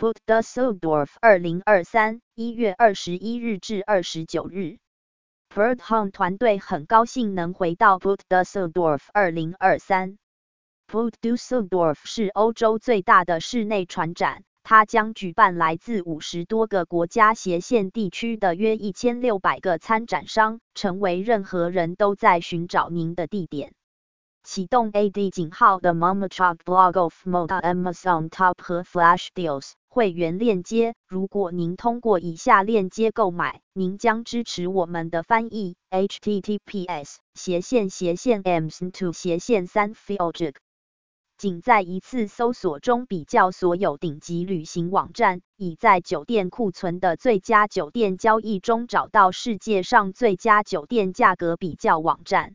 Put Dusseldorf 二零二三一月二十一日至二十九日。Birdhome 团队很高兴能回到 Put Dusseldorf 二零二三。Put Dusseldorf 是欧洲最大的室内船展，它将举办来自五十多个国家斜线地区的约一千六百个参展商，成为任何人都在寻找您的地点。启动 AD 井号的 m o m a c h a k Blog of Moda Amazon Top 和 Flash Deals 会员链接。如果您通过以下链接购买，您将支持我们的翻译。https 斜线斜线 ms to 斜线三 field 仅在一次搜索中比较所有顶级旅行网站，已在酒店库存的最佳酒店交易中找到世界上最佳酒店价格比较网站。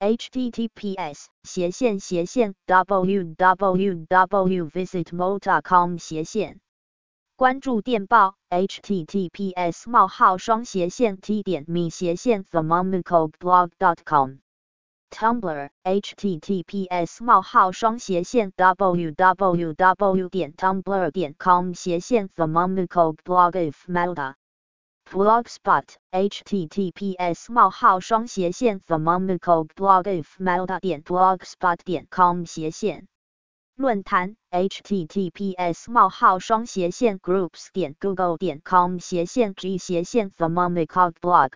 Https 斜线斜线 www.visitmo.com 斜线关注电报 https 冒号双斜线 t 点 me 斜线 themomicoblog.com Tumblr https 冒号双斜线 www 点 tumblr 点 com 斜线 themomicoblog if melda Blogspot https: 冒号双斜线 t h e m o m i c a l blog if melda 点 blogspot 点 com 斜线论坛 https: 冒号双斜线 groups 点 google 点 com 斜线 g 斜线 t h e m o m i c a l blog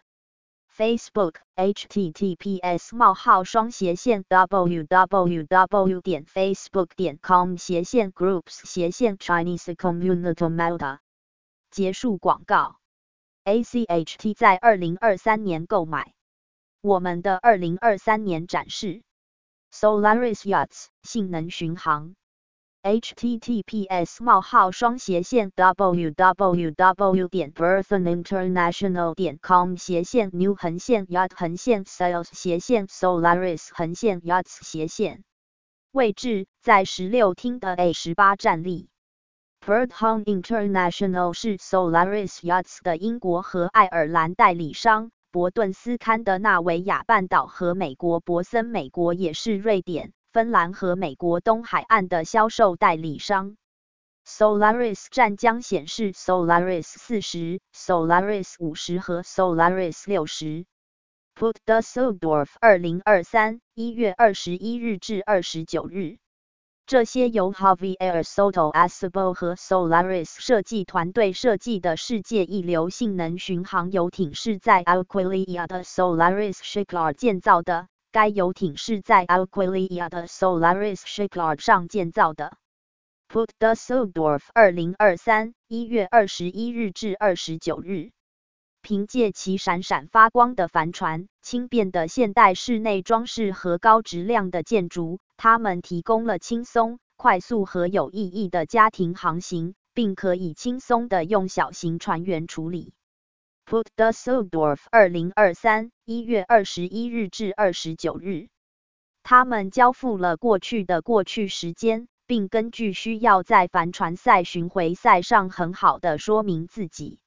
Facebook https: 冒号双斜线 www 点 facebook 点 com 斜线 groups 斜线 Chinese community melda 结束广告。ACHT 在二零二三年购买我们的二零二三年展示 Solaris Yachts 性能巡航 https: 冒号双斜线 www 点 berthoninternational 点 com 斜线 new 横线 yacht 横线 sales 斜线 Solaris 横线 yachts 斜线位置在十六厅的 A 十八站立。Birdhome International 是 Solaris Yachts 的英国和爱尔兰代理商。伯顿斯堪的纳维亚半岛和美国博森美国也是瑞典、芬兰和美国东海岸的销售代理商。Solaris 站将显示 Solaris 四十、Solaris 五十和 Solaris 六十。Put Dusseldorf 二零二三一月二十一日至二十九日。这些由 Javier Soto Acebo 和 Solaris 设计团队设计的世界一流性能巡航游艇是在 Alquilia 的 Solaris Shipyard 建造的。该游艇是在 Alquilia 的 Solaris Shipyard 上建造的。Put Dusseldorf 二零二三一月二十一日至二十九日。凭借其闪闪发光的帆船、轻便的现代室内装饰和高质量的建筑，它们提供了轻松、快速和有意义的家庭航行，并可以轻松的用小型船员处理。Put the Sodorf，二零二三一月二十一日至二十九日，他们交付了过去的过去时间。并根据需要在帆船赛巡回赛上很好的说明自己。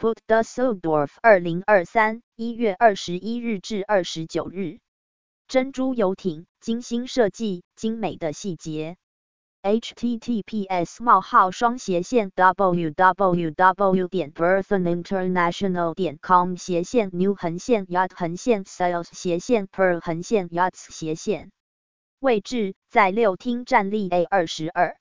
Put the Soldorf 二零二三一月二十一日至二十九日，珍珠游艇，精心设计，精美的细节。https: 冒号双斜线 www. 点 berthoninternational. 点 com 斜线 new 横线 yacht 横线 sales 斜线 per 横线 yachts 斜线。位置在六厅站立 A 二十二。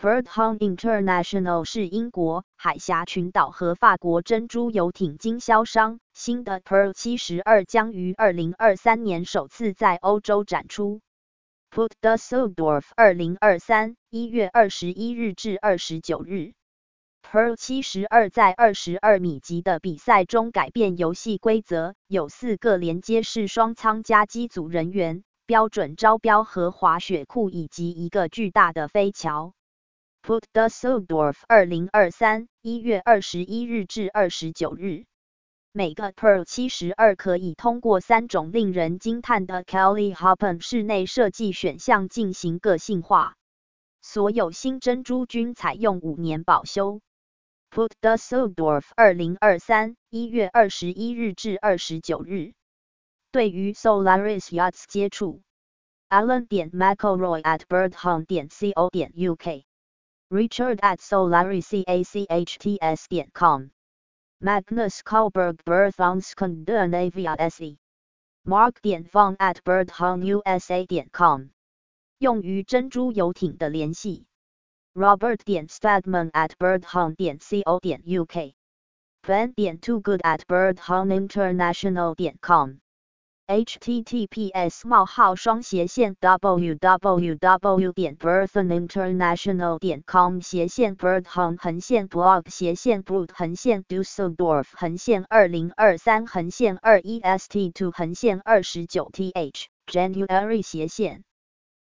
Birdhome International 是英国海峡群岛和法国珍珠游艇经销商。新的 Pearl 七十二将于二零二三年首次在欧洲展出。Put the Sodorf 二零二三一月二十一日至二十九日。Pearl 七十二在二十二米级的比赛中改变游戏规则，有四个连接式双舱加机组人员。标准招标和滑雪库以及一个巨大的飞桥。Put the Sodorf 二零二三一月二十一日至二十九日，每个 Pearl 七十二可以通过三种令人惊叹的 Kelly Hoppen 室内设计选项进行个性化。所有新珍珠均采用五年保修。Put the Sodorf 二零二三一月二十一日至二十九日。对于 Solaris Yachts 接触，Alan 点 McElroy at birdhome 点 co 点 U K uk，Richard at solarisachts 点 com，Magnus Karlberg Berthon Scandinavia SE，Mark 点 Von at birdhomeusa 点 com，用于珍珠游艇的联系，Robert 点 Stadman at birdhome 点 co 点 uk，Ben 点 Too Good at birdhomeinternational 点 com。 https: 冒号双斜线 w w w 点 b i r t h a n international 点 com 斜线 bird 横横线 blog 斜线 brut 横线 Dusseldorf 横线二零二三横线二一 st two 横线二十九 th January 斜线